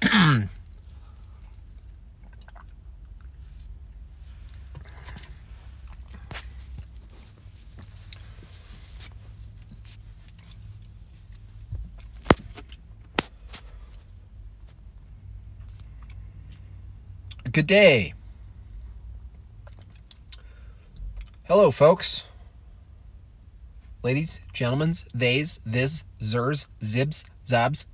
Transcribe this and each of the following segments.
Good day. Hello, folks. Ladies, gentlemen, theys, this, zers, zibs, zabs.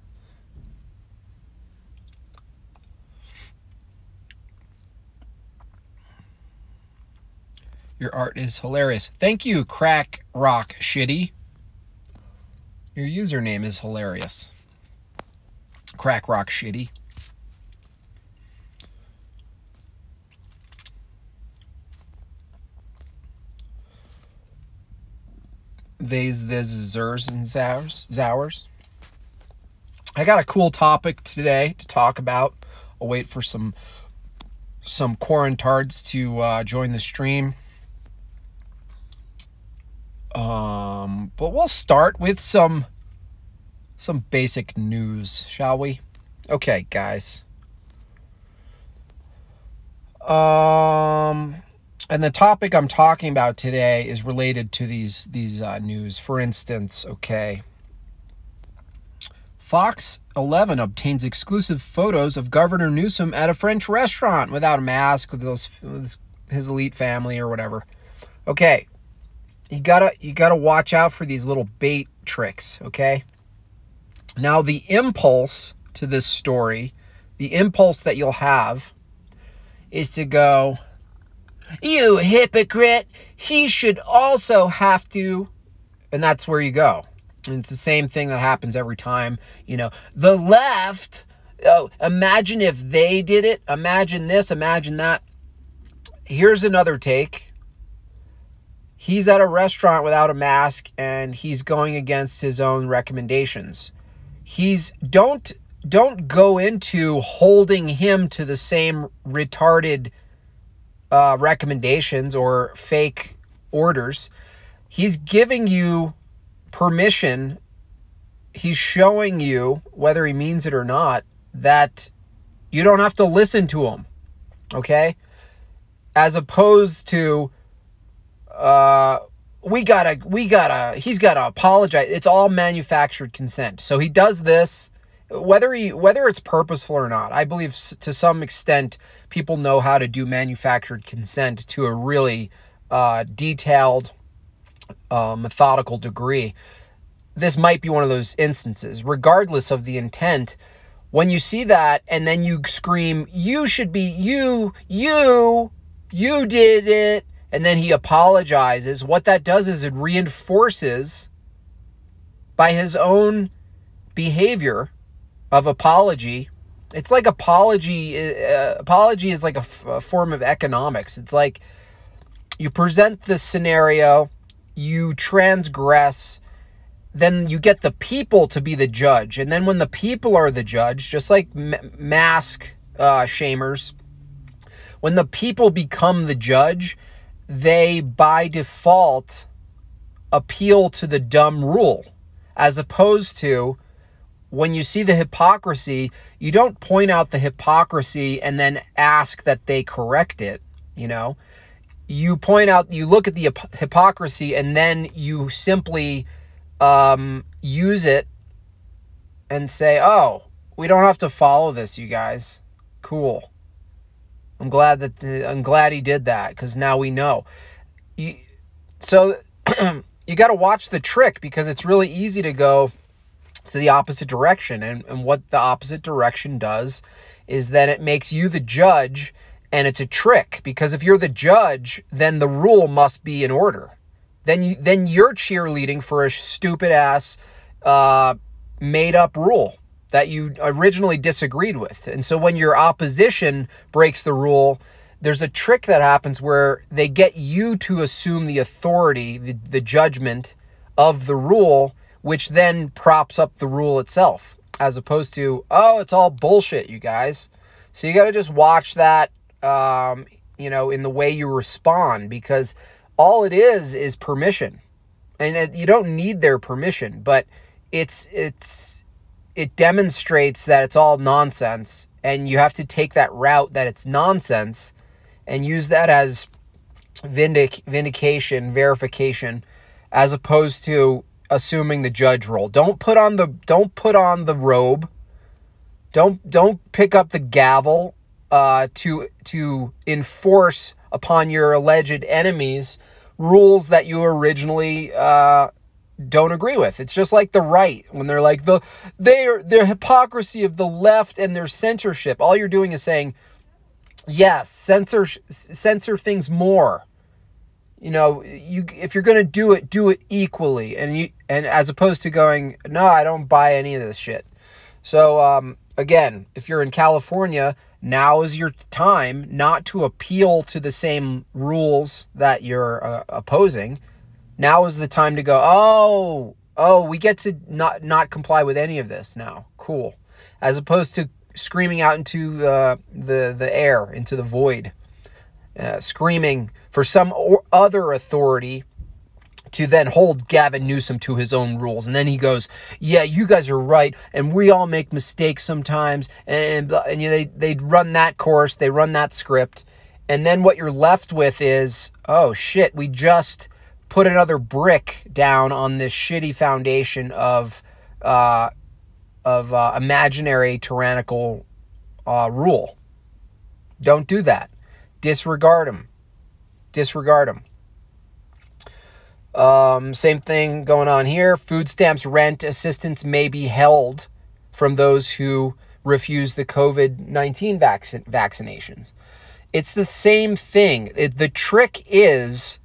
Your art is hilarious. Thank you, Crack Rock Shitty. Your username is hilarious. Crack Rock Shitty. These, this, zers, and zours. Zours. I got a cool topic today to talk about. I'll wait for some some quarantards to uh, join the stream. Um, but we'll start with some some basic news, shall we? Okay, guys. Um, and the topic I'm talking about today is related to these these uh, news. For instance, okay. Fox 11 obtains exclusive photos of Governor Newsom at a French restaurant without a mask with those with his elite family or whatever. Okay, you gotta you gotta watch out for these little bait tricks okay? Now the impulse to this story the impulse that you'll have is to go you hypocrite he should also have to and that's where you go. And it's the same thing that happens every time you know. The left oh imagine if they did it imagine this imagine that. Here's another take he's at a restaurant without a mask and he's going against his own recommendations. He's don't don't go into holding him to the same retarded uh, recommendations or fake orders. He's giving you permission. He's showing you, whether he means it or not, that you don't have to listen to him. Okay? As opposed to uh, we gotta, we gotta, he's gotta apologize. It's all manufactured consent. So he does this, whether he, whether it's purposeful or not. I believe to some extent people know how to do manufactured consent to a really uh, detailed, uh, methodical degree. This might be one of those instances, regardless of the intent. When you see that and then you scream, you should be, you, you, you did it and then he apologizes, what that does is it reinforces by his own behavior of apology. It's like apology. Uh, apology is like a, a form of economics. It's like you present the scenario, you transgress, then you get the people to be the judge. And then when the people are the judge, just like mask uh, shamers, when the people become the judge, they by default appeal to the dumb rule as opposed to when you see the hypocrisy, you don't point out the hypocrisy and then ask that they correct it, you know? You point out, you look at the hypocrisy and then you simply um, use it and say, oh, we don't have to follow this, you guys. Cool. I'm glad that the, I'm glad he did that because now we know. You, so you got to watch the trick because it's really easy to go to the opposite direction. And, and what the opposite direction does is that it makes you the judge and it's a trick because if you're the judge, then the rule must be in order. Then you then you're cheerleading for a stupid ass uh, made up rule that you originally disagreed with. And so when your opposition breaks the rule, there's a trick that happens where they get you to assume the authority, the, the judgment of the rule, which then props up the rule itself, as opposed to, oh, it's all bullshit, you guys. So you got to just watch that, um, you know, in the way you respond, because all it is is permission. And it, you don't need their permission, but it's, it's, it demonstrates that it's all nonsense and you have to take that route that it's nonsense and use that as vindic vindication verification as opposed to assuming the judge role. Don't put on the don't put on the robe. Don't don't pick up the gavel uh, to to enforce upon your alleged enemies rules that you originally uh, don't agree with. It's just like the right when they're like the they are the hypocrisy of the left and their censorship. All you're doing is saying, yes, censor censor things more. You know, you if you're going to do it, do it equally, and you and as opposed to going, no, I don't buy any of this shit. So um, again, if you're in California, now is your time not to appeal to the same rules that you're uh, opposing now is the time to go, oh, oh, we get to not not comply with any of this now. Cool. As opposed to screaming out into the the, the air, into the void, uh, screaming for some other authority to then hold Gavin Newsom to his own rules. And then he goes, "Yeah, you guys are right, and we all make mistakes sometimes." And and you know, they they run that course, they run that script, and then what you're left with is, "Oh shit, we just." Put another brick down on this shitty foundation of uh, of uh, imaginary tyrannical uh, rule. Don't do that. Disregard them. Disregard them. Um, same thing going on here. Food stamps rent assistance may be held from those who refuse the COVID 19 vac- vaccinations. It's the same thing. It, the trick is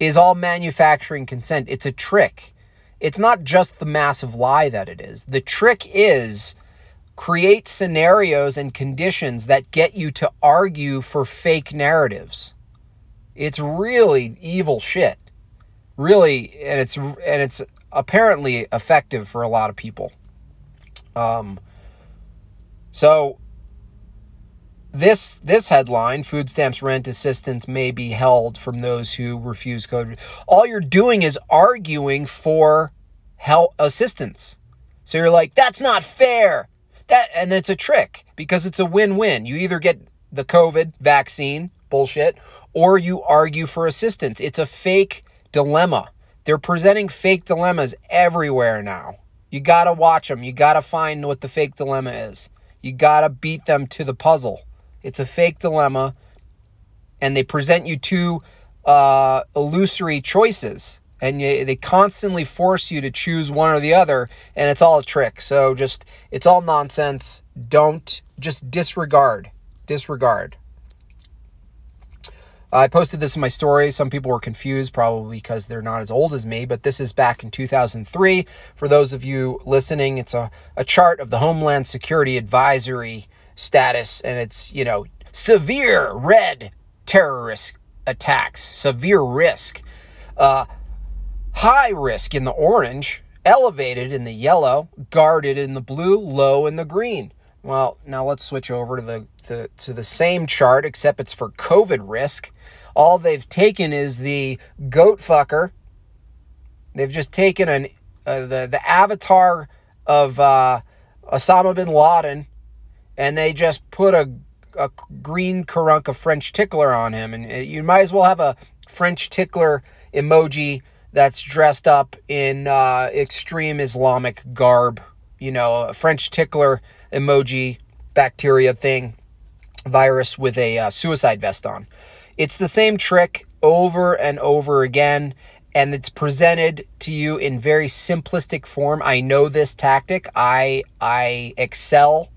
is all manufacturing consent. It's a trick. It's not just the massive lie that it is. The trick is create scenarios and conditions that get you to argue for fake narratives. It's really evil shit. Really and it's and it's apparently effective for a lot of people. Um so this this headline food stamps rent assistance may be held from those who refuse code all you're doing is arguing for help assistance. So you're like that's not fair. That and it's a trick because it's a win-win. You either get the covid vaccine bullshit or you argue for assistance. It's a fake dilemma. They're presenting fake dilemmas everywhere now. You got to watch them you got to find what the fake dilemma is. You got to beat them to the puzzle it's a fake dilemma, and they present you two uh, illusory choices, and you, they constantly force you to choose one or the other, and it's all a trick. So just it's all nonsense. Don't just disregard, disregard. I posted this in my story. Some people were confused, probably because they're not as old as me, but this is back in 2003. For those of you listening, it's a, a chart of the Homeland Security Advisory status and it's, you know, severe red terrorist attacks, severe risk, uh, high risk in the orange, elevated in the yellow, guarded in the blue, low in the green. Well, now let's switch over to the, the to the same chart, except it's for COVID risk. All they've taken is the goat fucker. They've just taken an uh, the the avatar of uh, Osama bin Laden and they just put a, a green Karunka French tickler on him. And uh, you might as well have a French tickler emoji that's dressed up in uh, extreme Islamic garb. You know, a French tickler emoji bacteria thing, virus with a uh, suicide vest on. It's the same trick over and over again and it's presented to you in very simplistic form. I know this tactic. I I excel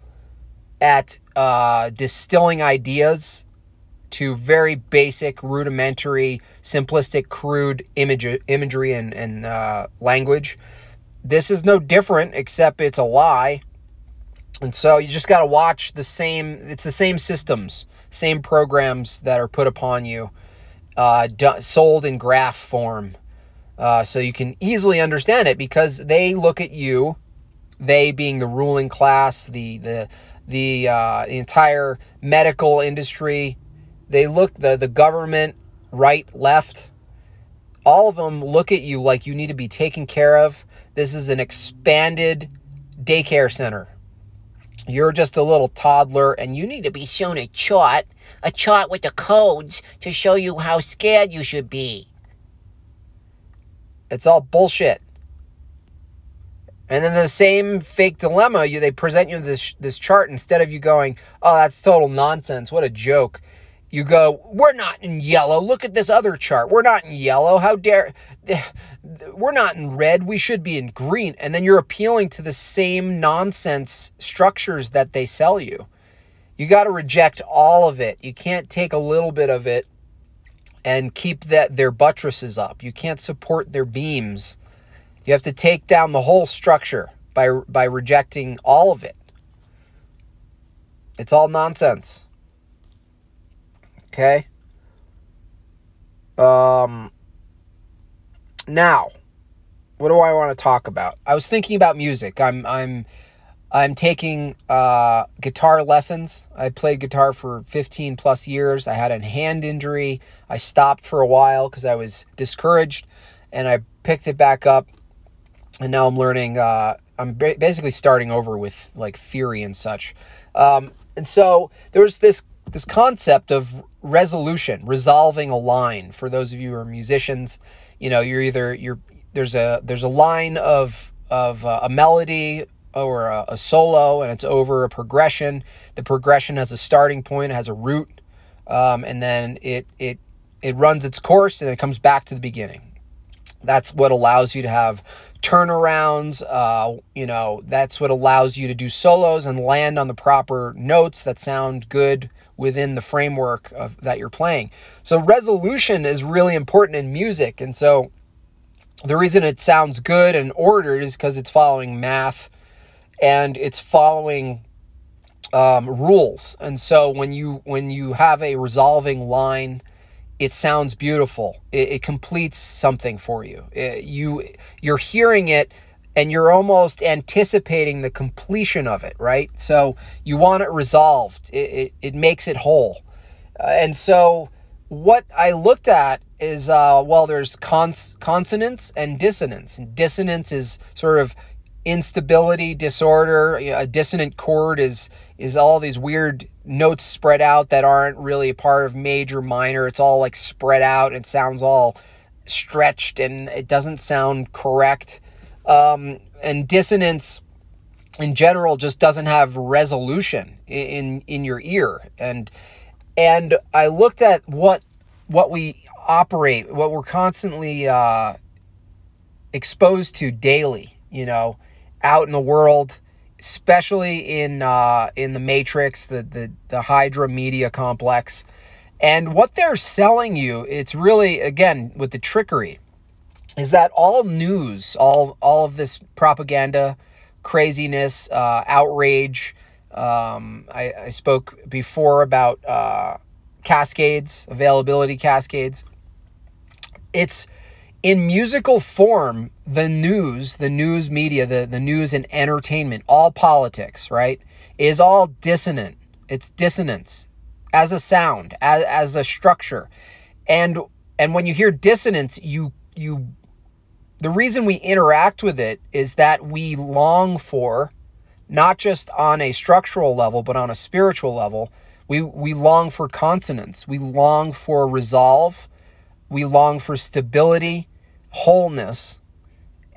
at uh, distilling ideas to very basic, rudimentary, simplistic, crude image, imagery and, and uh, language. This is no different, except it's a lie. And so you just got to watch the same, it's the same systems, same programs that are put upon you, uh, sold in graph form. Uh, so you can easily understand it because they look at you, they being the ruling class, the, the, the, uh, the entire medical industry. They look the the government, right, left. All of them look at you like you need to be taken care of. This is an expanded daycare center. You're just a little toddler and you need to be shown a chart, a chart with the codes to show you how scared you should be. It's all bullshit. And then the same fake dilemma, you they present you this this chart instead of you going, "Oh, that's total nonsense. What a joke." You go, "We're not in yellow. Look at this other chart. We're not in yellow. How dare We're not in red. We should be in green." And then you're appealing to the same nonsense structures that they sell you. You got to reject all of it. You can't take a little bit of it and keep that their buttresses up. You can't support their beams you have to take down the whole structure by, by rejecting all of it. It's all nonsense. Okay? Um, now, what do I want to talk about? I was thinking about music. I'm I'm I'm taking uh, guitar lessons. I played guitar for 15 plus years. I had a hand injury. I stopped for a while because I was discouraged, and I picked it back up and now I'm learning. Uh, I'm basically starting over with like theory and such. Um, and so there's this this concept of resolution, resolving a line. For those of you who are musicians, you know you're either you're there's a there's a line of of uh, a melody or a, a, solo, and it's over a progression. The progression has a starting point, has a root, um, and then it it it runs its course and it comes back to the beginning. That's what allows you to have turnarounds. Uh, you know, that's what allows you to do solos and land on the proper notes that sound good within the framework of that you're playing. So resolution is really important in music. And so the reason it sounds good and ordered is because it's following math and it's following um, rules. And so when you when you have a resolving line it sounds beautiful. It, it completes something for you. It, you you're hearing it and you're almost anticipating the completion of it, right? So you want it resolved. It, it, it makes it whole. Uh, and so what I looked at is, uh, well, there's cons- consonance and dissonance. And dissonance is sort of instability disorder. A dissonant chord is is all these weird notes spread out that aren't really a part of major minor. It's all like spread out. It sounds all stretched and it doesn't sound correct. Um, and dissonance in general just doesn't have resolution in in your ear. And and I looked at what what we operate, what we're constantly uh, exposed to daily. You know, out in the world especially in uh, in the Matrix, the, the the Hydra media complex, and what they're selling you. It's really again with the trickery, is that all news, all all of this propaganda, craziness, uh, outrage. Um, I, I, spoke before about uh, cascades, availability cascades. It's in musical form, the news, the news media, the, the news and entertainment, all politics, right, is all dissonant. It's dissonance as a sound, as, as a structure. And and when you hear dissonance, you you the reason we interact with it is that we long for not just on a structural level, but on a spiritual level, we we long for consonance. We long for resolve we long for stability, wholeness.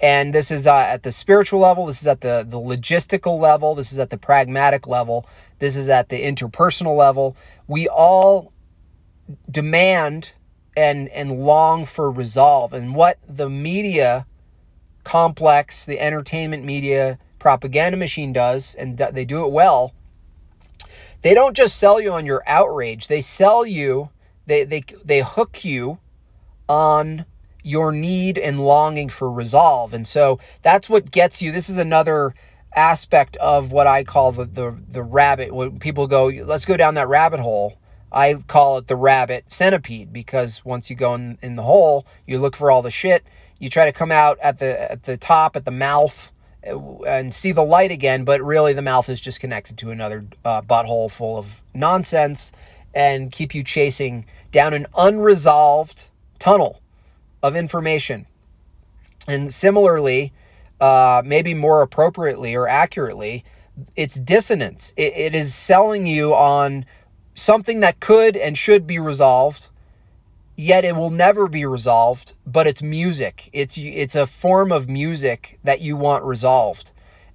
And this is uh, at the spiritual level, this is at the, the logistical level, this is at the pragmatic level, this is at the interpersonal level. We all demand and, and long for resolve. And what the media complex, the entertainment media propaganda machine does, and they do it well, they don't just sell you on your outrage, they sell you, they, they, they hook you on your need and longing for resolve. And so that's what gets you. This is another aspect of what I call the the, the rabbit. When people go, let's go down that rabbit hole. I call it the rabbit centipede because once you go in, in the hole, you look for all the shit. You try to come out at the at the top at the mouth uh, and see the light again, but really the mouth is just connected to another uh, butthole full of nonsense and keep you chasing down an unresolved tunnel of information. And similarly, uh, maybe more appropriately or accurately, it's dissonance. It, it is selling you on something that could and should be resolved, yet it will never be resolved. But it's music. It's it's a form of music that you want resolved,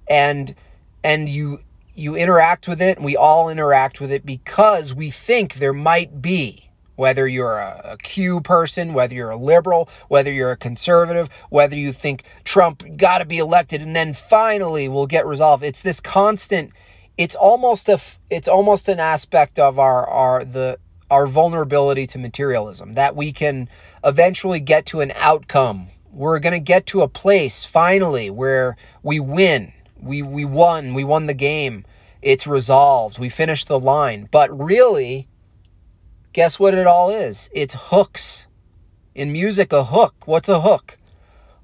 and and you you interact with it, and we all interact with it because we think there might be whether you're a, a Q person, whether you're a liberal, whether you're a conservative, whether you think Trump got to be elected and then finally will get resolved. It's this constant. It's almost a. It's almost an aspect of our our the our vulnerability to materialism that we can eventually get to an outcome. We're going to get to a place finally where we win. We we won. We won the game. It's resolved. We finished the line. But really, Guess what it all is? It's hooks. In music, a hook. What's a hook?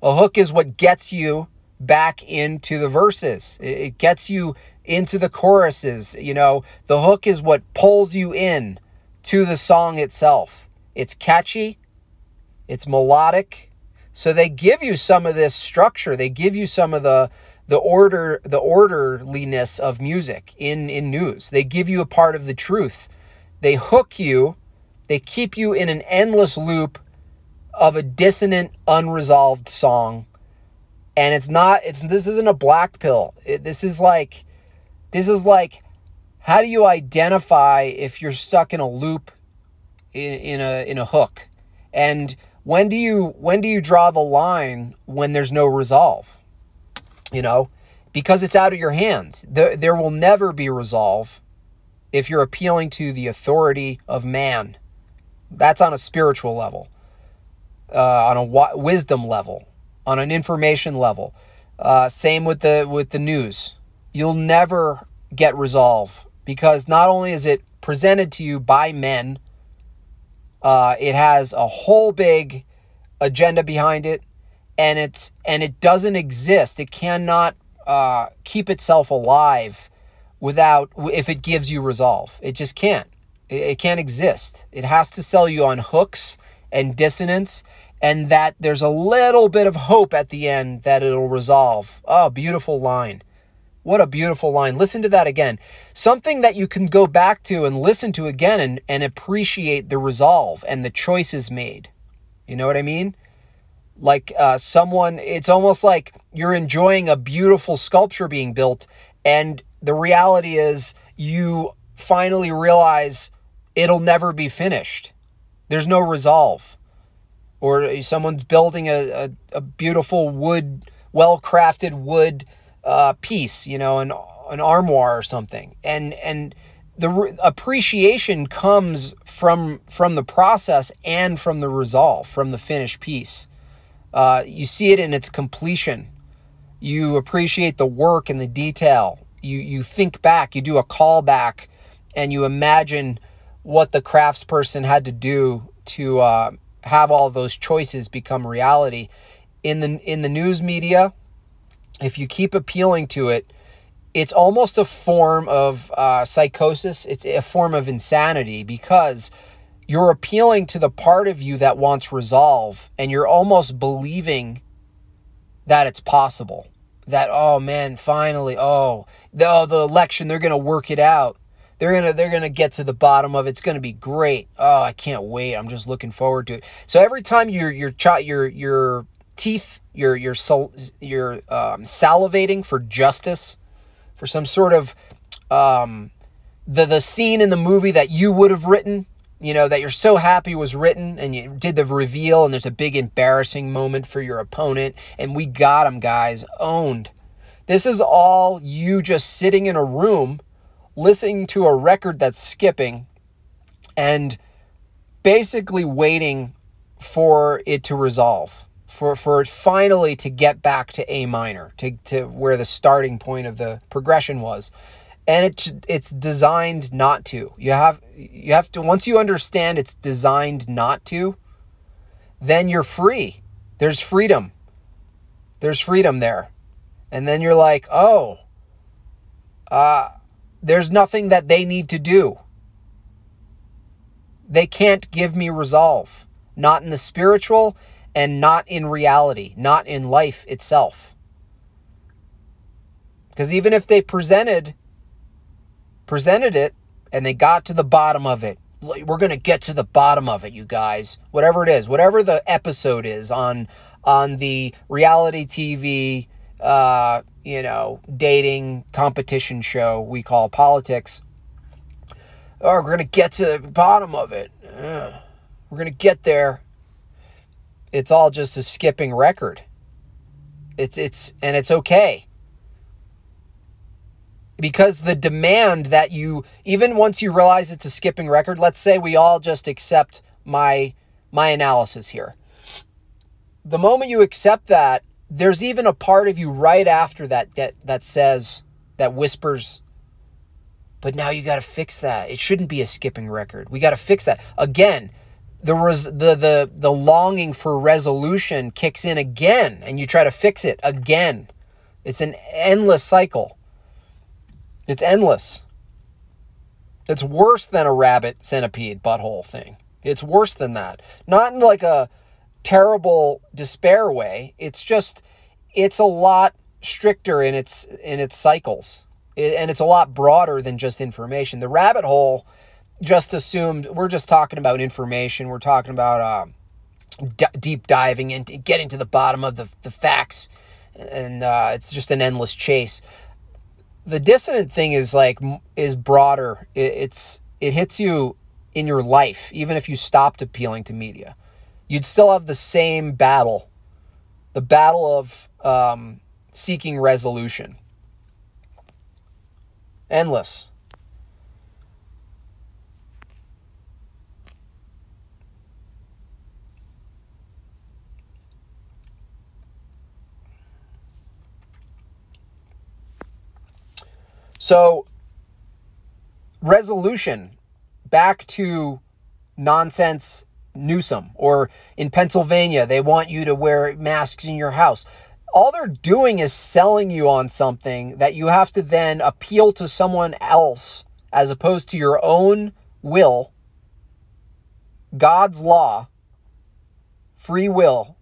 A hook is what gets you back into the verses. It gets you into the choruses. You know, the hook is what pulls you in to the song itself. It's catchy, it's melodic. So they give you some of this structure. They give you some of the the order the orderliness of music in in news. They give you a part of the truth. They hook you they keep you in an endless loop of a dissonant, unresolved song. And it's not, it's, this isn't a black pill. It, this is like, this is like, how do you identify if you're stuck in a loop in, in a, in a hook? And when do you, when do you draw the line when there's no resolve? You know, because it's out of your hands. There, there will never be resolve if you're appealing to the authority of man that's on a spiritual level, uh, on a w- wisdom level, on an information level. Uh, same with the with the news. You'll never get resolve because not only is it presented to you by men, uh, it has a whole big agenda behind it, and it's and it doesn't exist. It cannot uh, keep itself alive without if it gives you resolve. It just can't. It, can't exist. It has to sell you on hooks and dissonance and that there's a little bit of hope at the end that it'll resolve. Oh, beautiful line. What a beautiful line. Listen to that again. Something that you can go back to and listen to again and, and appreciate the resolve and the choices made. You know what I mean? Like uh, someone, it's almost like you're enjoying a beautiful sculpture being built, and the reality is you finally realize it'll never be finished. There's no resolve. Or someone's building a, a, a beautiful wood, well crafted wood uh, piece, you know, an, an armoire or something. And, and the re- appreciation comes from, from the process and from the resolve, from the finished piece. Uh, you see it in its completion. You appreciate the work and the detail. You, you think back, you do a callback, and you imagine what the craftsperson had to do to uh, have all those choices become reality. In the in the news media, if you keep appealing to it, it's almost a form of uh, psychosis. It's a form of insanity because you're appealing to the part of you that wants resolve, and you're almost believing that it's possible. That oh man, finally, oh the oh, the election, they're gonna work it out they're gonna they're gonna get to the bottom of it. It's gonna be great. Oh, I can't wait. I'm just looking forward to it. So every time your your your your teeth, your your you're um, salivating for justice, for some sort of um, the the scene in the movie that you would have written, you know, that you're so happy was written, and you did the reveal, and there's a big embarrassing moment for your opponent, and we got him, guys, owned. This is all you just sitting in a room listening to a record that's skipping and basically waiting for it to resolve for for it finally to get back to A minor to to where the starting point of the progression was. And it's it's designed not to. You have you have to once you understand it's designed not to then you're free. There's freedom. There's freedom there. And then you're like oh uh there's nothing that they need to do. They can't give me resolve, not in the spiritual and not in reality, not in life itself. Because even if they presented presented it and they got to the bottom of it, we're going to get to the bottom of it, you guys. Whatever it is, whatever the episode is on on the reality TV uh, you know, dating competition show we call politics. Oh, we're going to get to the bottom of it. Ugh. We're going to get there. It's all just a skipping record. It's it's and it's okay. Because the demand that you even once you realize it's a skipping record, let's say we all just accept my my analysis here. The moment you accept that, there's even a part of you right after that that that says that whispers but now you got to fix that. It shouldn't be a skipping record. We got to fix that. Again, the res- the the the longing for resolution kicks in again and you try to fix it again. It's an endless cycle. It's endless. It's worse than a rabbit centipede butthole thing. It's worse than that. Not in like a terrible despair way. It's just it's a lot stricter in its in its cycles. It, and it's a lot broader than just information. The rabbit hole just assumed we're just talking about information. We're talking about uh, d- deep diving and getting to the bottom of the, the facts, and uh, it's just an endless chase. The dissonant thing is like is broader. It, it's it hits you in your life, even if you stopped appealing to media you'd still have the same battle the battle of um, seeking resolution. Endless. So, resolution back to nonsense Newsom, or in Pennsylvania, they want you to wear masks in your house. All they're doing is selling you on something that you have to then appeal to someone else as opposed to your own will, God's law, free will.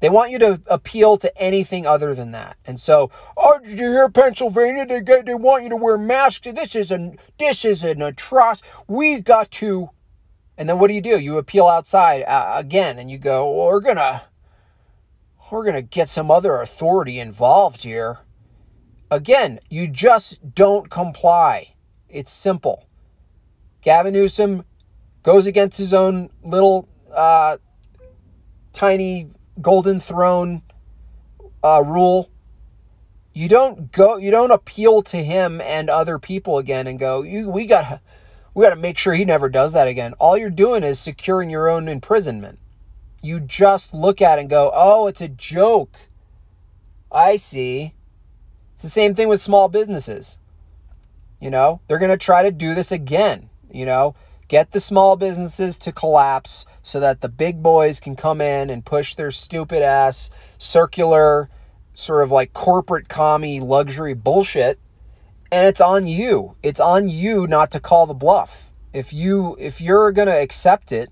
They want you to appeal to anything other than that. And so, oh, did you hear Pennsylvania? They, get, they want you to wear masks. This is an this is an atrocity. We got to and then what do you do? You appeal outside uh, again and you go, well, we're going to we're going to get some other authority involved here. Again, you just don't comply. It's simple. Gavin Newsom goes against his own little uh, tiny golden throne uh, rule. You don't go. You don't appeal to him and other people again and go. You, we got we got to make sure he never does that again. All you're doing is securing your own imprisonment. You just look at it and go, oh, it's a joke. I see. It's the same thing with small businesses. You know, they're going to try to do this again. You know, get the small businesses to collapse so that the big boys can come in and push their stupid ass circular, sort of like corporate commie luxury bullshit and it's on you. It's on you not to call the bluff. If you if you're going to accept it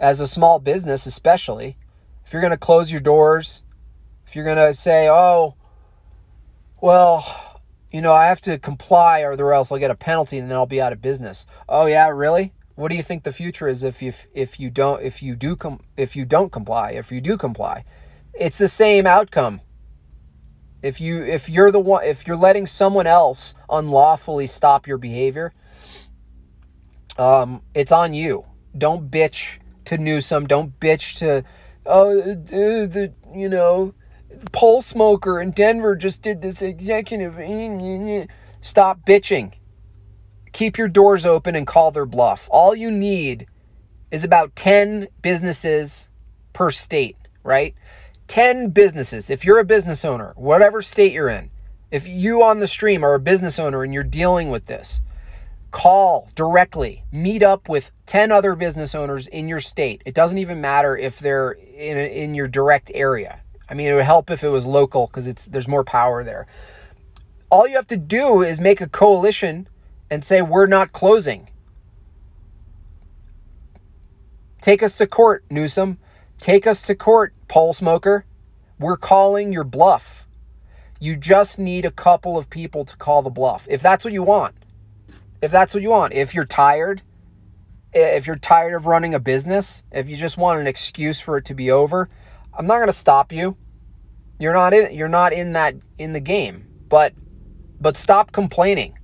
as a small business especially, if you're going to close your doors, if you're going to say, "Oh, well, you know, I have to comply or else I'll get a penalty and then I'll be out of business." Oh yeah, really? What do you think the future is if you if you don't if you do com- if you don't comply, if you do comply? It's the same outcome if you if you're the one if you're letting someone else unlawfully stop your behavior, um, it's on you. Don't bitch to Newsom. Don't bitch to oh the you know the pole smoker in Denver just did this executive. Stop bitching. Keep your doors open and call their bluff. All you need is about 10 businesses per state, right? 10 businesses, if you're a business owner, whatever state you're in, if you on the stream are a business owner and you're dealing with this, call directly, meet up with 10 other business owners in your state. It doesn't even matter if they're in, in your direct area. I mean, it would help if it was local because it's there's more power there. All you have to do is make a coalition and say we're not closing. Take us to court, Newsom. Take us to court, pole smoker. We're calling your bluff. You just need a couple of people to call the bluff. If that's what you want. If that's what you want. If you're tired, if you're tired of running a business, if you just want an excuse for it to be over, I'm not going to stop you. You're not in you're not in that in the game. But but stop complaining.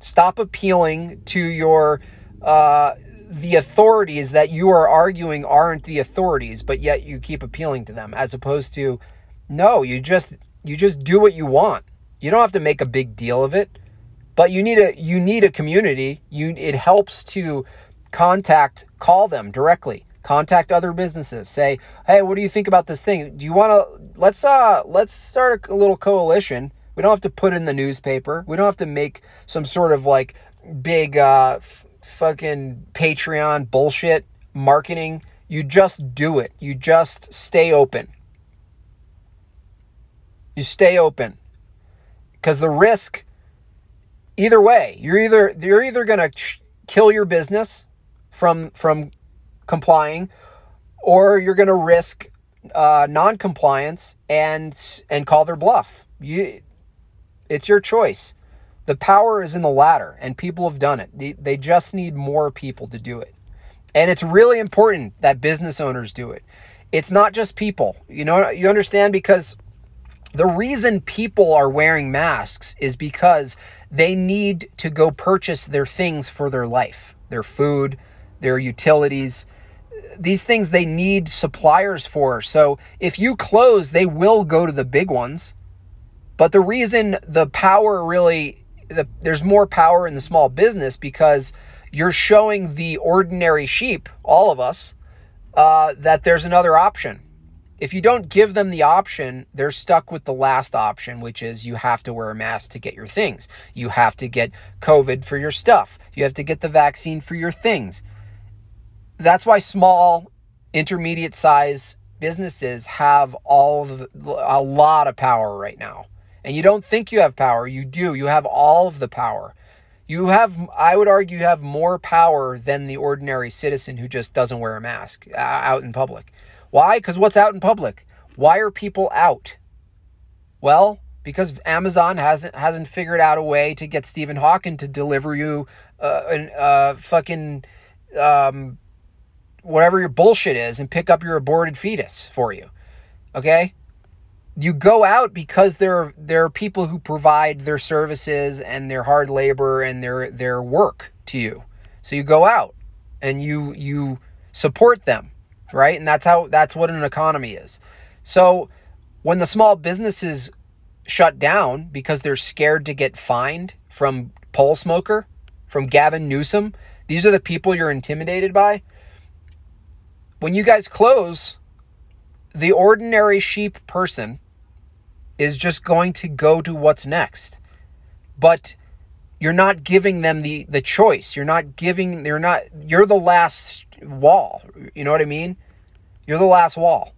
Stop appealing to your uh, the authorities that you are arguing aren't the authorities, but yet you keep appealing to them as opposed to no, you just you just do what you want. You don't have to make a big deal of it, but you need a you need a community. You it helps to contact call them directly. Contact other businesses. Say, "Hey, what do you think about this thing? Do you want to let's uh let's start a little coalition. We don't have to put in the newspaper. We don't have to make some sort of like big uh f- fucking Patreon bullshit marketing. You just do it. You just stay open. You stay open. Because the risk either way, you're either you're either going to ch- kill your business from from complying or you're going to risk uh, non-compliance and and call their bluff. You it's your choice. The power is in the latter, and people have done it. They, they just need more people to do it. And it's really important that business owners do it. It's not just people. You know, you understand because the reason people are wearing masks is because they need to go purchase their things for their life, their food, their utilities, these things they need suppliers for. So if you close, they will go to the big ones. But the reason the power really the, there's more power in the small business because you're showing the ordinary sheep, all of us, uh, that there's another option. If you don't give them the option, they're stuck with the last option, which is you have to wear a mask to get your things. You have to get COVID for your stuff. You have to get the vaccine for your things. That's why small, intermediate size businesses have all the, a lot of power right now and you don't think you have power, you do. You have all of the power. You have, I would argue, you have more power than the ordinary citizen who just doesn't wear a mask uh, out in public. Why? Because what's out in public? Why are people out? Well, because Amazon hasn't hasn't figured out a way to get Stephen Hawking to deliver you uh, an uh, fucking um, whatever your bullshit is and pick up your aborted fetus for you. Okay? You go out because there are, there are people who provide their services and their hard labor and their their work to you. So you go out and you you support them, right? And that's how that's what an economy is. So when the small businesses shut down because they're scared to get fined from Pole Smoker, from Gavin Newsom, these are the people you're intimidated by. When you guys close, the ordinary sheep person is just going to go to what's next. But you're not giving them the the choice. You're not giving they're not you're the last wall. You know what I mean? You're the last wall.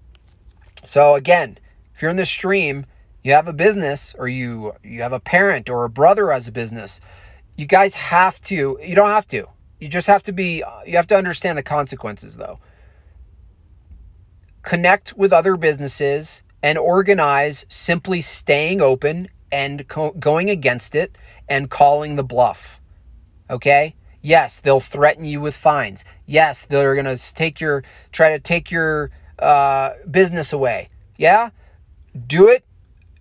So again, if you're in the stream, you have a business or you you have a parent or a brother as a business, you guys have to you don't have to. You just have to be you have to understand the consequences though. Connect with other businesses and organize simply staying open and co- going against it and calling the bluff. Okay? Yes, they'll threaten you with fines. Yes, they're going to take your try to take your uh, business away. Yeah? Do it.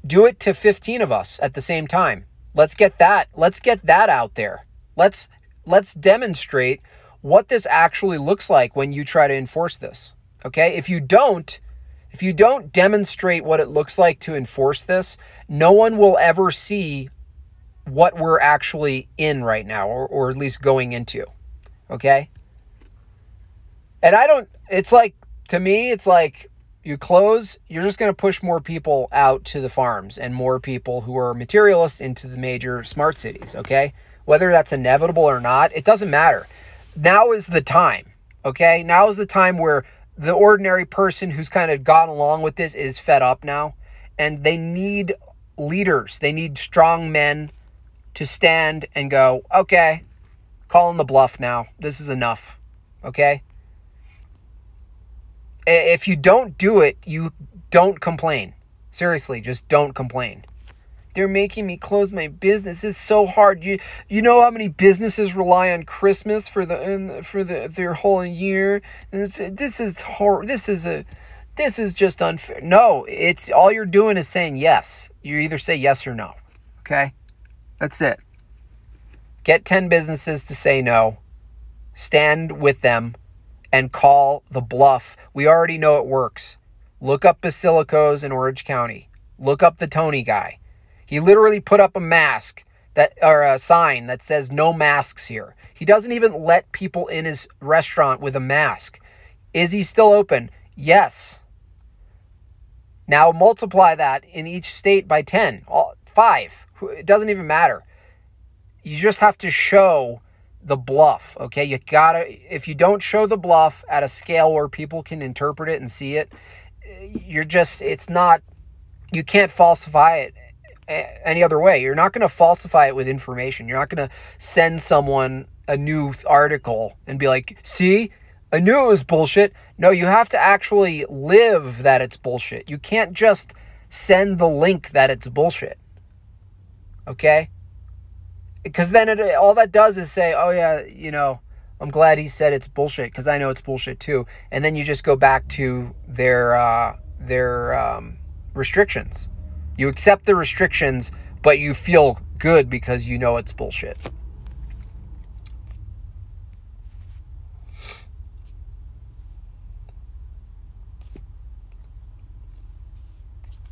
Do it to 15 of us at the same time. Let's get that. Let's get that out there. Let's let's demonstrate what this actually looks like when you try to enforce this. Okay? If you don't, if you don't demonstrate what it looks like to enforce this, no one will ever see what we're actually in right now, or, or at least going into. Okay? And I don't, it's like, to me, it's like you close, you're just going to push more people out to the farms and more people who are materialists into the major smart cities. Okay? Whether that's inevitable or not, it doesn't matter. Now is the time. Okay? Now is the time where the ordinary person who's kind of gone along with this is fed up now and they need leaders. They need strong men to stand and go okay calling the bluff now. This is enough okay? If you don't do it you don't complain. Seriously just don't complain they're making me close my business. It's so hard. You you know how many businesses rely on Christmas for the for the their whole year. This is hor- This is a this is just unfair. No, it's all you're doing is saying yes. You either say yes or no. Okay? That's it. Get 10 businesses to say no. Stand with them and call the bluff. We already know it works. Look up Basilico's in Orange County. Look up the Tony guy. He literally put up a mask that or a sign that says no masks here. He doesn't even let people in his restaurant with a mask. Is he still open? Yes. Now multiply that in each state by 10, 5. It doesn't even matter. You just have to show the bluff, okay? You got to if you don't show the bluff at a scale where people can interpret it and see it, eh, you're just it's not you can't falsify it any other way. You're not going to falsify it with information. You're not going to send someone a new article and be like, "See, I knew it was bullshit." No, you have to actually live that it's bullshit. You can't just send the link that it's bullshit. Okay? Because then it, all that does is say, "Oh yeah, you know, I'm glad he said it's bullshit because I know it's bullshit too." And then you just go back to their uh, their um, restrictions. You accept the restrictions, but you feel good because you know it's bullshit.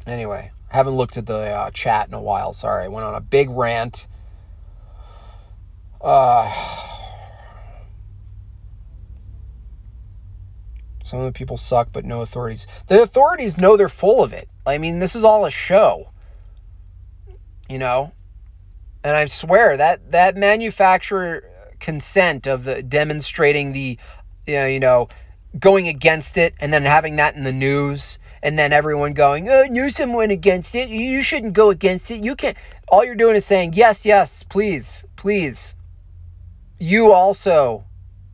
Anyway, haven't looked at the uh, chat in a while. Sorry, I went on a big rant. Uh, some of the people suck, but no authorities. The authorities know they're full of it. I mean, this is all a show. You know? And I swear that that manufacturer consent of the demonstrating the you know, going against it and then having that in the news and then everyone going, "Oh, Newsom went against it. You shouldn't go against it. You can't." All you're doing is saying, "Yes, yes, please, please." You also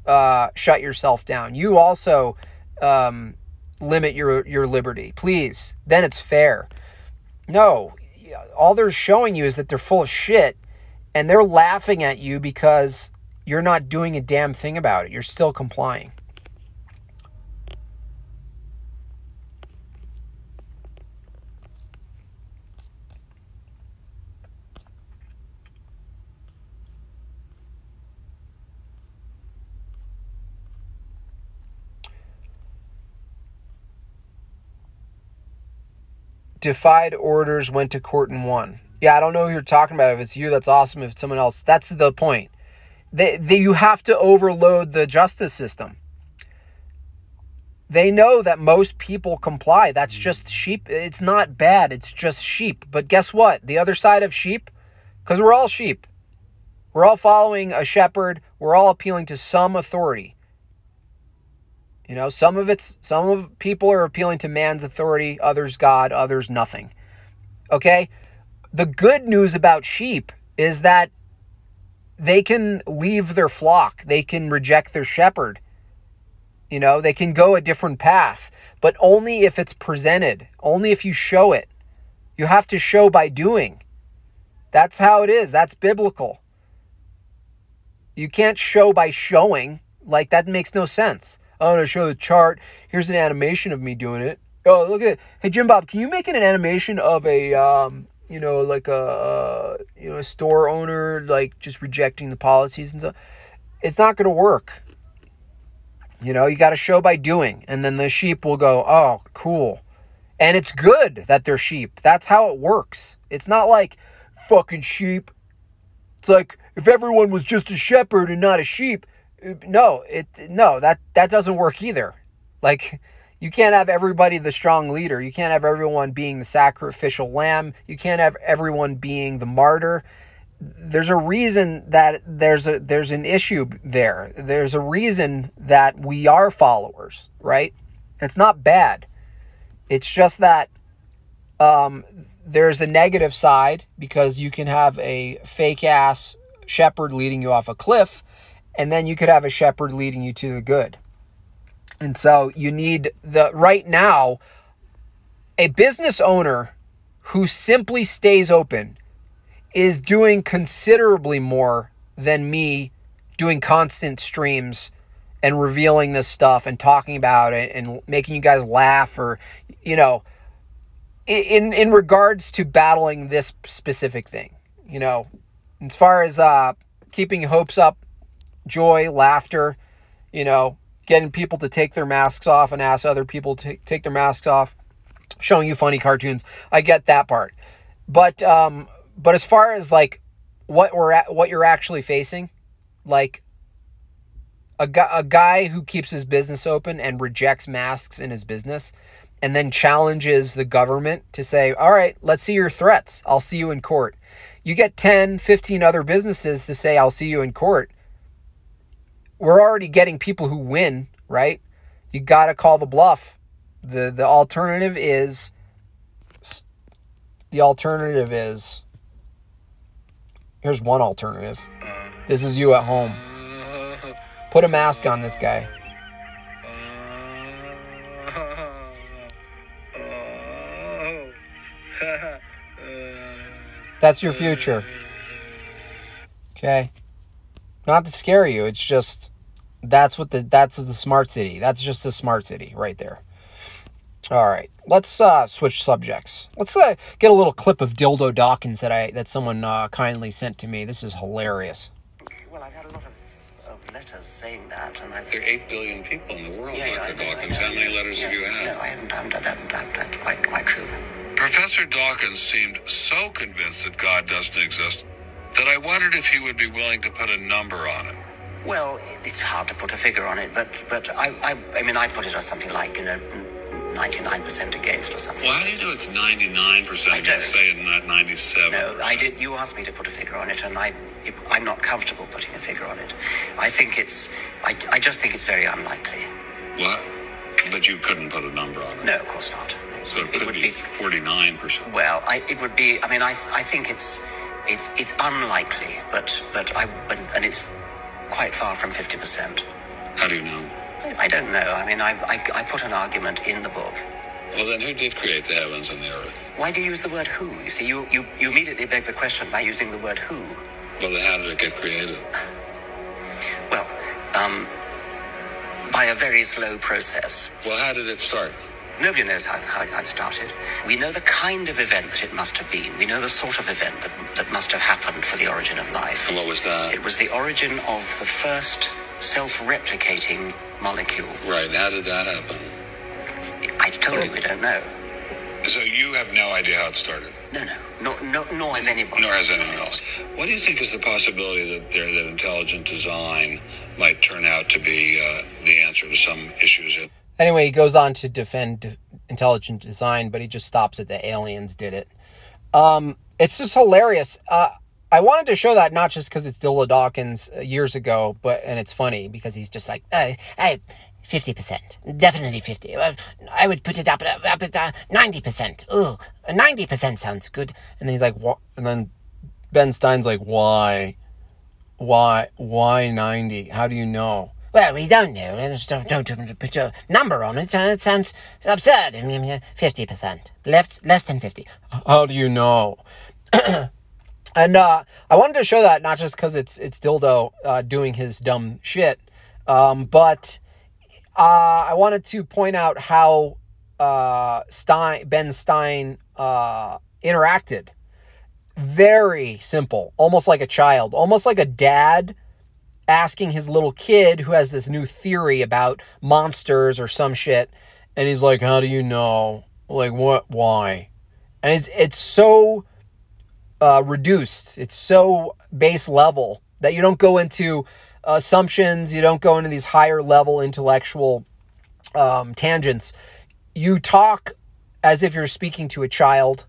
uh, shut yourself down. You also um, limit your your liberty, please. Then it's fair. No, all they're showing you is that they're full of shit, and they're laughing at you because you're not doing a damn thing about it. You're still complying. Defied orders, went to court and won. Yeah, I don't know who you're talking about. If it's you, that's awesome. If it's someone else, that's the point. They, they, you have to overload the justice system. They know that most people comply. That's mm. just sheep. It's not bad. It's just sheep. But guess what? The other side of sheep, because we're all sheep, we're all following a shepherd. We're all appealing to some authority. You know, some of it's some of people are appealing to man's authority, others God, others nothing. Okay? The good news about sheep is that they can leave their flock. They can reject their shepherd. You know, they can go a different path, but only if it's presented, only if you show it. You have to show by doing. That's how it is. That's biblical. You can't show by showing. Like, that makes no sense. I want to show the chart. Here's an animation of me doing it. Oh, look at it. Hey, Jim Bob, can you make an animation of a, um, you know, like a, uh, you know, a store owner, like just rejecting the policies and stuff? It's not going to work. You know, you got to show by doing. And then the sheep will go, oh, cool. And it's good that they're sheep. That's how it works. It's not like fucking sheep. It's like if everyone was just a shepherd and not a sheep, no, it no that that doesn't work either. Like you can't have everybody the strong leader. You can't have everyone being the sacrificial lamb. You can't have everyone being the martyr. There's a reason that there's a there's an issue there. There's a reason that we are followers, right? It's not bad. It's just that um, there's a negative side because you can have a fake ass shepherd leading you off a cliff and then you could have a shepherd leading you to the good. And so you need the right now a business owner who simply stays open is doing considerably more than me doing constant streams and revealing this stuff and talking about it and making you guys laugh or you know in in regards to battling this specific thing you know as far as uh keeping hopes up joy laughter you know getting people to take their masks off and ask other people to take their masks off showing you funny cartoons i get that part but um but as far as like what we're at what you're actually facing like a guy, a guy who keeps his business open and rejects masks in his business and then challenges the government to say, all right, let's see your threats. I'll see you in court. You get 10, 15 other businesses to say, I'll see you in court. We're already getting people who win, right? You got to call the bluff. The, the alternative is, the alternative is, here's one alternative. This is you at home. Put a mask on this guy. That's your future. Okay? Not to scare you, it's just that's what the that's the smart city. That's just a smart city right there. All right, let's uh, switch subjects. Let's uh, get a little clip of Dildo Dawkins that I that someone uh, kindly sent to me. This is hilarious. Well, I've had a lot of letters saying that, and I've. There are eight billion people in the world, Yeah, yeah, Dr. I know, I Dawkins. How many yeah, letters have you had? No, I haven't. I haven't that, that, that's quite quite true. Professor Dawkins seemed so convinced that God doesn't exist that I wondered if he would be willing to put a number on it. Well, it's hard to put a figure on it, but but I I, I mean I put it on something like you know. 99% against or something. Well, how do you know it's 99% I don't. say it not 97? No, I did. You asked me to put a figure on it, and I, I'm not comfortable putting a figure on it. I think it's, I, I just think it's very unlikely. What? But you couldn't put a number on it. No, of course not. So it, could would be 49%. Well, I, it would be. I mean, I, I think it's, it's, it's unlikely, but, but I, but, and it's quite far from fifty percent. How do you know? I don't know. I mean, I, I, I put an argument in the book. Well, then who did create the heavens and the earth? Why do you use the word who? You see, you, you, you immediately beg the question by using the word who. Well, then how did it get created? Well, um, by a very slow process. Well, how did it start? Nobody knows how, how it got started. We know the kind of event that it must have been. We know the sort of event that, that must have happened for the origin of life. And what was that? It was the origin of the first self-replicating molecule. Right, how did that happen? I told you we don't know. So you have no idea how it started? No, no, nor, nor, nor has anybody. Nor has anyone else. What do you think is the possibility that there, that intelligent design might turn out to be uh, the answer to some issues? Anyway, he goes on to defend intelligent design, but he just stops at the aliens did it. Um, it's just hilarious. Uh, I wanted to show that not just because it's Dildo Dawkins uh, years ago, but and it's funny because he's just like, uh, I, fifty percent, definitely fifty. Uh, I would put it up at ninety percent. Ooh, ninety percent sounds good. And then he's like, what? And then Ben Stein's like, why, why, why ninety? How do you know? Well, we don't know. Don't, don't put a number on it. And it sounds absurd. Fifty percent, less less than fifty. How do you know? And uh, I wanted to show that not just because it's it's Dildo uh, doing his dumb shit, um, but uh, I wanted to point out how uh, Stein Ben Stein uh, interacted. Very simple, almost like a child, almost like a dad asking his little kid who has this new theory about monsters or some shit, and he's like, "How do you know? Like what? Why?" And it's it's so uh, reduced. It's so base level that you don't go into assumptions. You don't go into these higher level intellectual um, tangents. You talk as if you're speaking to a child,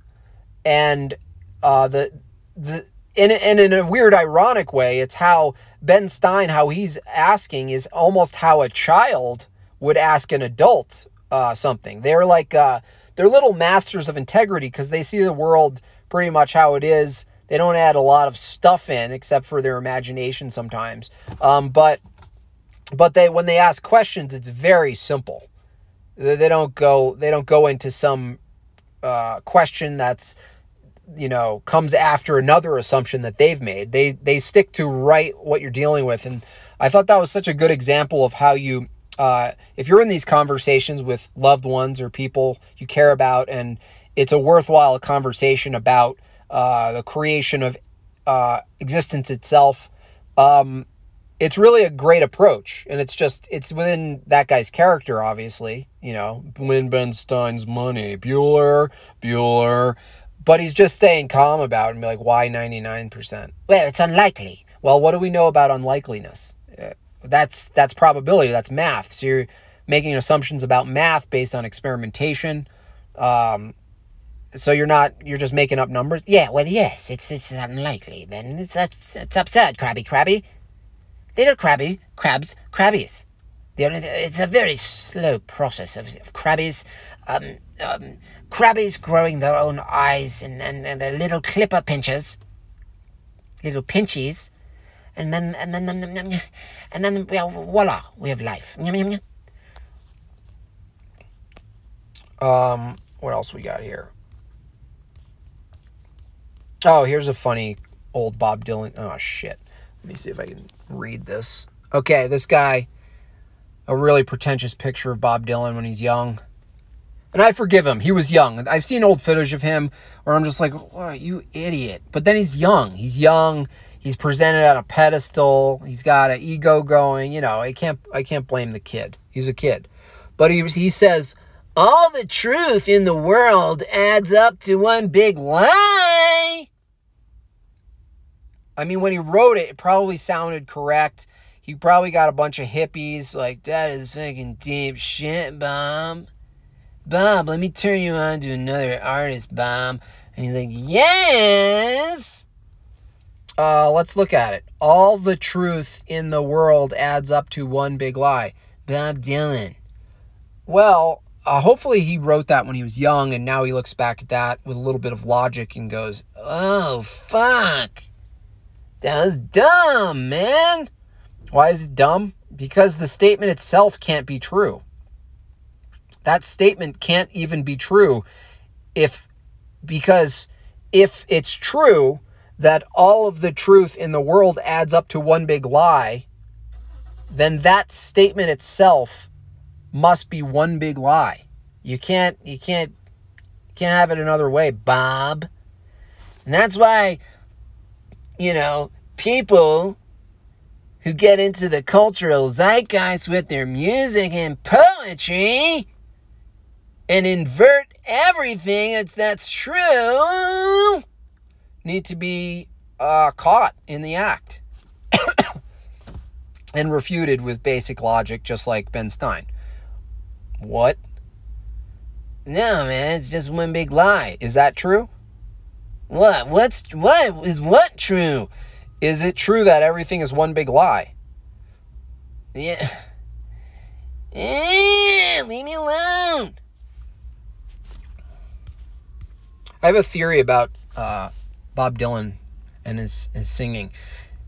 and uh, the the in and in a weird, ironic way, it's how Ben Stein, how he's asking, is almost how a child would ask an adult uh, something. They're like uh, they're little masters of integrity because they see the world pretty much how it is. They don't add a lot of stuff in except for their imagination sometimes. Um, but but they when they ask questions, it's very simple. They, they don't go they don't go into some uh, question that's you know comes after another assumption that they've made. They they stick to right what you're dealing with, and I thought that was such a good example of how you. Uh, if you're in these conversations with loved ones or people you care about, and it's a worthwhile conversation about uh, the creation of uh, existence itself, um, it's really a great approach. And it's just, it's within that guy's character, obviously. You know, Ben Stein's money, Bueller, Bueller. But he's just staying calm about it and be like, why 99%? Well, it's unlikely. Well, what do we know about unlikeliness? Uh, that's that's probability. That's math. So you're making assumptions about math based on experimentation. Um, so you're not you're just making up numbers. Yeah, well, yes, it's it's unlikely. Then it's it's, it's absurd, Crabby, Crabby. Little Crabby, crabs, crabbies. The only it's a very slow process of, of crabbies, um, um, crabbies growing their own eyes and, and, and their little clipper pinchers, little pinchies, and then and then and then, and then well, voila, we have life. Um, what else we got here? Oh, here's a funny old Bob Dylan. Oh, shit. Let me see if I can read this. Okay, this guy, a really pretentious picture of Bob Dylan when he's young. And I forgive him. He was young. I've seen old footage of him where I'm just like, what, you idiot. But then he's young. He's young. He's presented on a pedestal. He's got an ego going. You know, I can't I can't blame the kid. He's a kid. But he he says, all the truth in the world adds up to one big lie. I mean, when he wrote it, it probably sounded correct. He probably got a bunch of hippies like, that is fucking deep shit, Bob. Bob, let me turn you on to another artist, Bob. And he's like, yes. Uh, let's look at it. All the truth in the world adds up to one big lie. Bob Dylan. Well, uh, hopefully he wrote that when he was young, and now he looks back at that with a little bit of logic and goes, oh, fuck. That was dumb, man. Why is it dumb? Because the statement itself can't be true. That statement can't even be true if, because if it's true that all of the truth in the world adds up to one big lie, then that statement itself must be one big lie. You can't, you can't, can't have it another way, Bob. And that's why you know, people who get into the cultural zeitgeist with their music and poetry and invert everything that's true need to be uh, caught in the act and refuted with basic logic, just like Ben Stein. What? No, man, it's just one big lie. Is that true? What? What's what is what true? Is it true that everything is one big lie? Yeah. Eh, leave me alone. I have a theory about uh, Bob Dylan and his, his singing.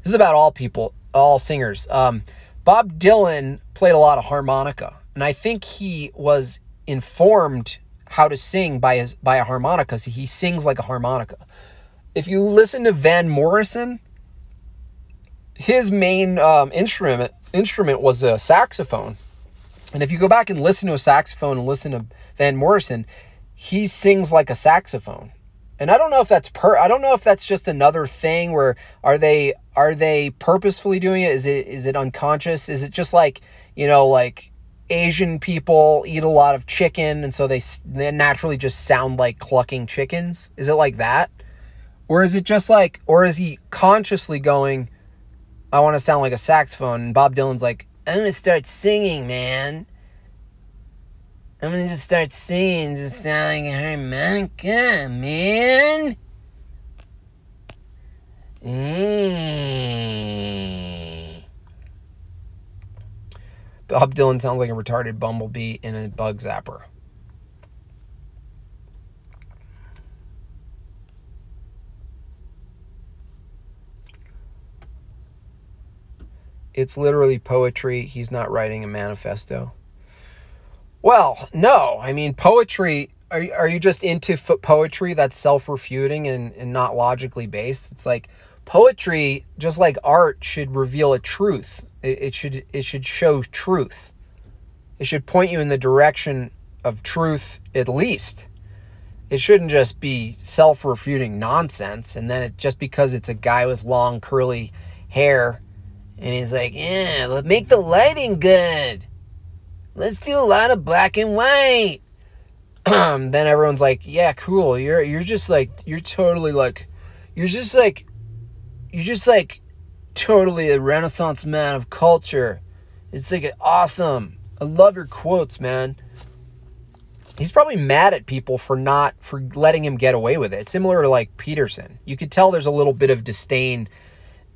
This is about all people, all singers. Um, Bob Dylan played a lot of harmonica, and I think he was informed how to sing by his by a harmonica. So he sings like a harmonica. If you listen to Van Morrison, his main um, instrument instrument was a saxophone. And if you go back and listen to a saxophone and listen to Van Morrison, he sings like a saxophone. And I don't know if that's per I don't know if that's just another thing where are they are they purposefully doing it? Is it is it unconscious? Is it just like, you know, like Asian people eat a lot of chicken and so they, they naturally just sound like clucking chickens? Is it like that? Or is it just like, or is he consciously going, I want to sound like a saxophone? And Bob Dylan's like, I'm going to start singing, man. I'm to just start singing, just sound like harmonica, man. Bob Dylan sounds like a retarded bumblebee in a bug zapper. It's literally poetry. He's not writing a manifesto. Well, no. I mean, poetry are you, are you just into poetry that's self-refuting and, and not logically based? It's like poetry, just like art, should reveal a truth. It, it should it should show truth. It should point you in the direction of truth at least. It shouldn't just be self-refuting nonsense, and then it just because it's a guy with long curly hair, and he's like, yeah, make the lighting good. Let's do a lot of black and white. then everyone's like, "Yeah, cool. You're you're just like you're totally like you're just like you're just like totally a renaissance man of culture. It's like awesome. I love your quotes, man." He's probably mad at people for not for letting him get away with it. Similar to like Peterson. You could tell there's a little bit of disdain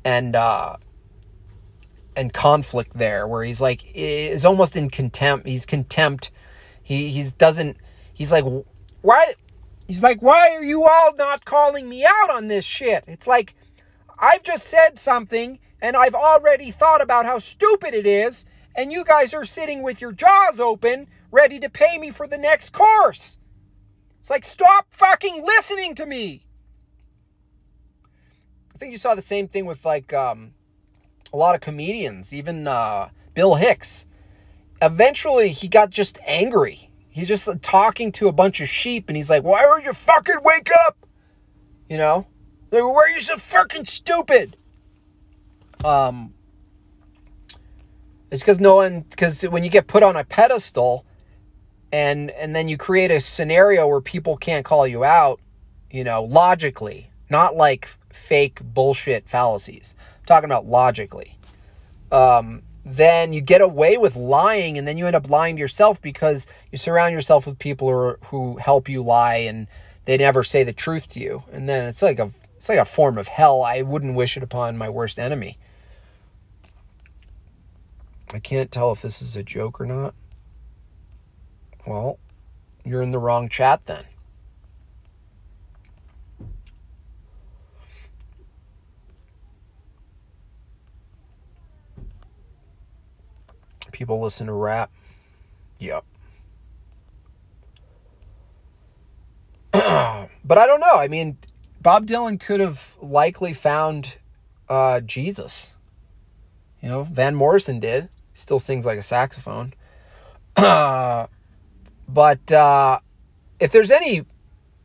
and uh and conflict there where he's like is almost in contempt. He's contempt. He he's doesn't he's like why he's like why are you all not calling me out on this shit? It's like I've just said something and I've already thought about how stupid it is and you guys are sitting with your jaws open ready to pay me for the next course. It's like stop fucking listening to me. I think you saw the same thing with like um a lot of comedians, even uh, Bill Hicks. Eventually, he got just angry. He's just talking to a bunch of sheep, and he's like, "Why don't you fucking wake up?" You know, like, "Why are you so fucking stupid?" Um, it's because no one, because when you get put on a pedestal, and and then you create a scenario where people can't call you out, you know, logically, not like fake bullshit fallacies talking about logically, um, then you get away with lying and then you end up lying to yourself because you surround yourself with people who, are, who help you lie and they never say the truth to you. And then it's like a it's like a form of hell. I wouldn't wish it upon my worst enemy. I can't tell if this is a joke or not. Well, you're in the wrong chat then. People listen to rap. Yep. but I don't know. I mean, Bob Dylan could have likely found uh, Jesus. You know, Van Morrison did. Still sings like a saxophone. but uh, if there's any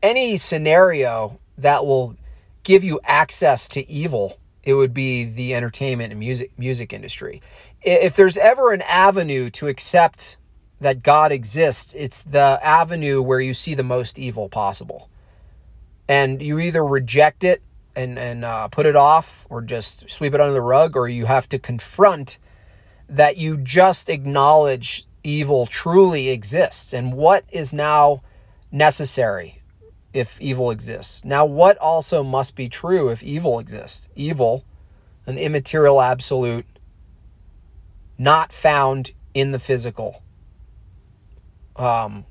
any scenario that will give you access to evil, it would be the entertainment and music music industry. If there's ever an avenue to accept that God exists, it's the avenue where you see the most evil possible. And you either reject it and, and uh, put it off or just sweep it under the rug, or you have to confront that you just acknowledge evil truly exists and what is now necessary if evil exists. Now, what also must be true if evil exists? Evil, an immaterial absolute, not found in the physical. Um,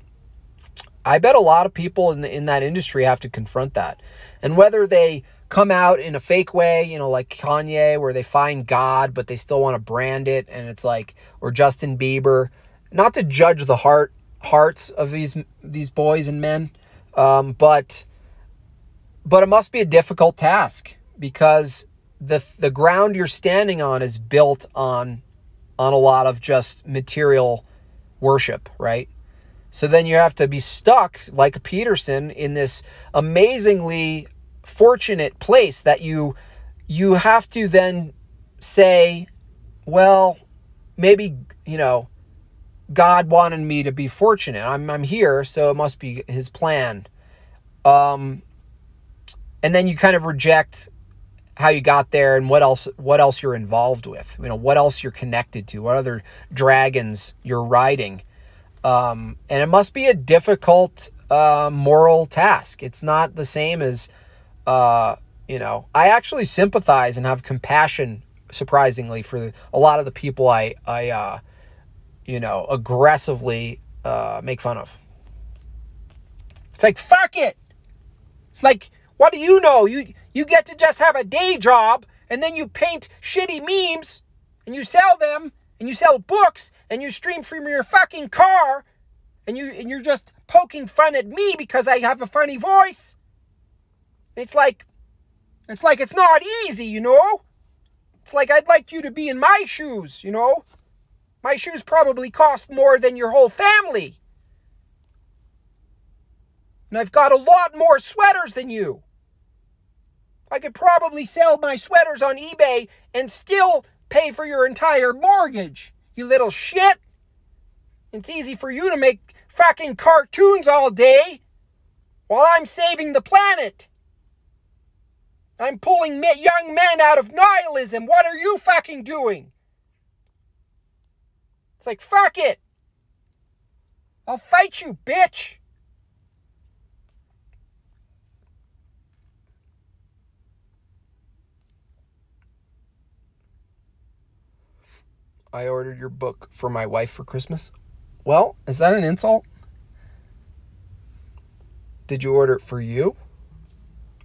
I bet a lot of people in the, in that industry have to confront that, and whether they come out in a fake way, you know, like Kanye, where they find God but they still want to brand it, and it's like, or Justin Bieber. Not to judge the heart hearts of these these boys and men, um, but but it must be a difficult task because the the ground you're standing on is built on on a lot of just material worship, right? So then you have to be stuck like Peterson in this amazingly fortunate place that you you have to then say, well, maybe, you know, God wanted me to be fortunate. I'm I'm here, so it must be his plan. Um and then you kind of reject how you got there and what else what else you're involved with. You know, what else you're connected to, what other dragons you're riding. Um and it must be a difficult uh moral task. It's not the same as uh you know, I actually sympathize and have compassion surprisingly for a lot of the people I I uh you know, aggressively uh, make fun of. It's like, fuck it. It's like, what do you know? You you get to just have a day job and then you paint shitty memes and you sell them and you sell books and you stream from your fucking car and you and you're just poking fun at me because I have a funny voice. It's like, it's like it's not easy, you know? It's like I'd like you to be in my shoes, you know? My shoes probably cost more than your whole family. And I've got a lot more sweaters than you. I could probably sell my sweaters on eBay and still pay for your entire mortgage, you little shit. It's easy for you to make fucking cartoons all day while I'm saving the planet. I'm pulling young men out of nihilism. What are you fucking doing? It's like, fuck it. I'll fight you, bitch. I ordered your book for my wife for Christmas. Well, is that an insult? Did you order it for you?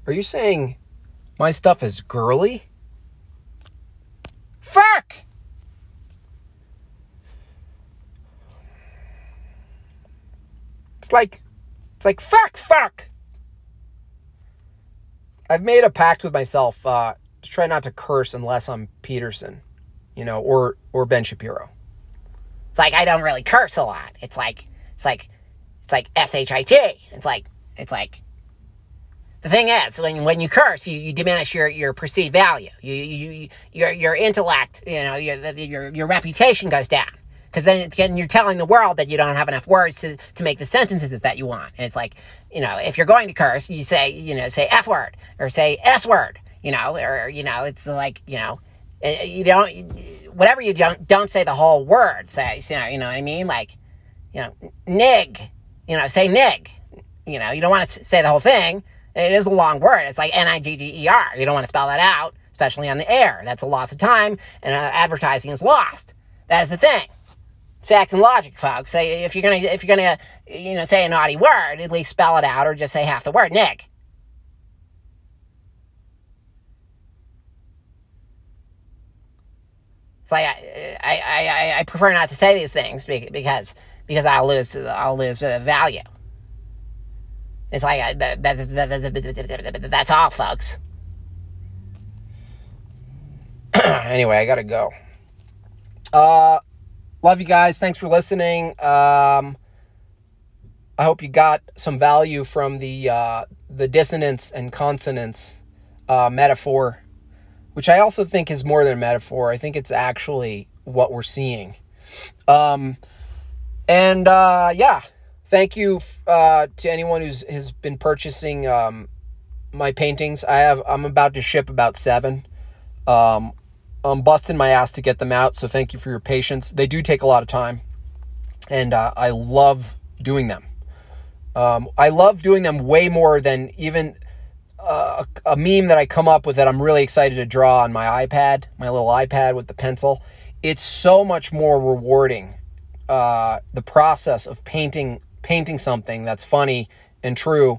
Are you saying my stuff is girly? Fuck! It's like, it's like, fuck, fuck! I've made a pact with myself uh, to try not to curse unless I'm Peterson, you know, or or Ben Shapiro. It's like I don't really curse a lot. It's like it's like it's like S H I T. It's like it's like the thing is, when, when you curse, you, you diminish your, your perceived value. You, you, you, your, your intellect, you know, your, your, your reputation goes down. Because then, then you're telling the world that you don't have enough words to, to make the sentences that you want. And it's like, you know, if you're going to curse, you say, you know, say F word or say S word, you know, or, you know, it's like, you know, eh, you don't, whatever you don't, don't say the whole word. Say, you know, you know what I mean? Like, you know, nig, you know, say nig. You know, you don't want to say the whole thing it is a long word. It's like N I G G E R. You don't want to spell that out, especially on the air. That's a loss of time, and uh, advertising is lost. That's the thing. Facts and logic, folks. So if you're gonna if you're gonna you know say a naughty word, at least spell it out, or just say half the word. Nick. It's like I, I, I, I prefer not to say these things because because I'll lose I'll lose uh, value. It's like that, that, that, that's all, folks. anyway, I gotta go. Uh, love you guys. Thanks for listening. Um, I hope you got some value from the uh, the dissonance and consonance uh, metaphor, which I also think is more than a metaphor. I think it's actually what we're seeing. Um, and uh, yeah, thank you uh, to anyone who's has been purchasing um, my paintings. I have I'm about to ship about seven. Um, I'm busting my ass to get them out, so thank you for your patience. They do take a lot of time, and uh, I love doing them. Um, I love doing them way more than even uh, a meme that I come up with that I'm really excited to draw on my iPad, my little iPad with the pencil. It's so much more rewarding. Uh, the process of painting painting something that's funny and true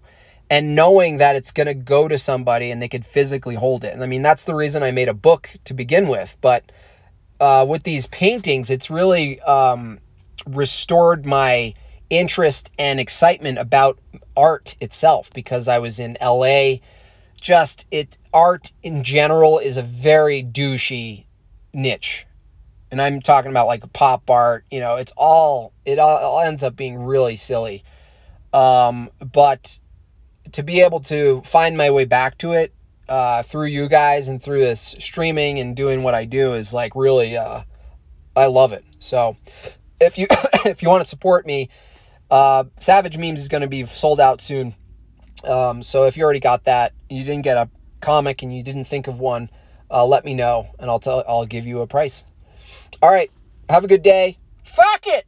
and knowing that it's going to go to somebody and they could physically hold it. And I mean, that's the reason I made a book to begin with. But uh, with these paintings, it's really um, restored my interest and excitement about art itself because I was in LA. Just it, art in general is a very douchey niche and I'm talking about like pop art, you know, it's all, it all ends up being really silly. Um, but to be able to find my way back to it uh, through you guys and through this streaming and doing what I do is like really, uh, I love it. So if you, if you want to support me, uh, Savage Memes is going to be sold out soon. Um, so if you already got that, you didn't get a comic and you didn't think of one, uh, let me know and I'll tell, I'll give you a price. All right. Have a good day. Fuck it.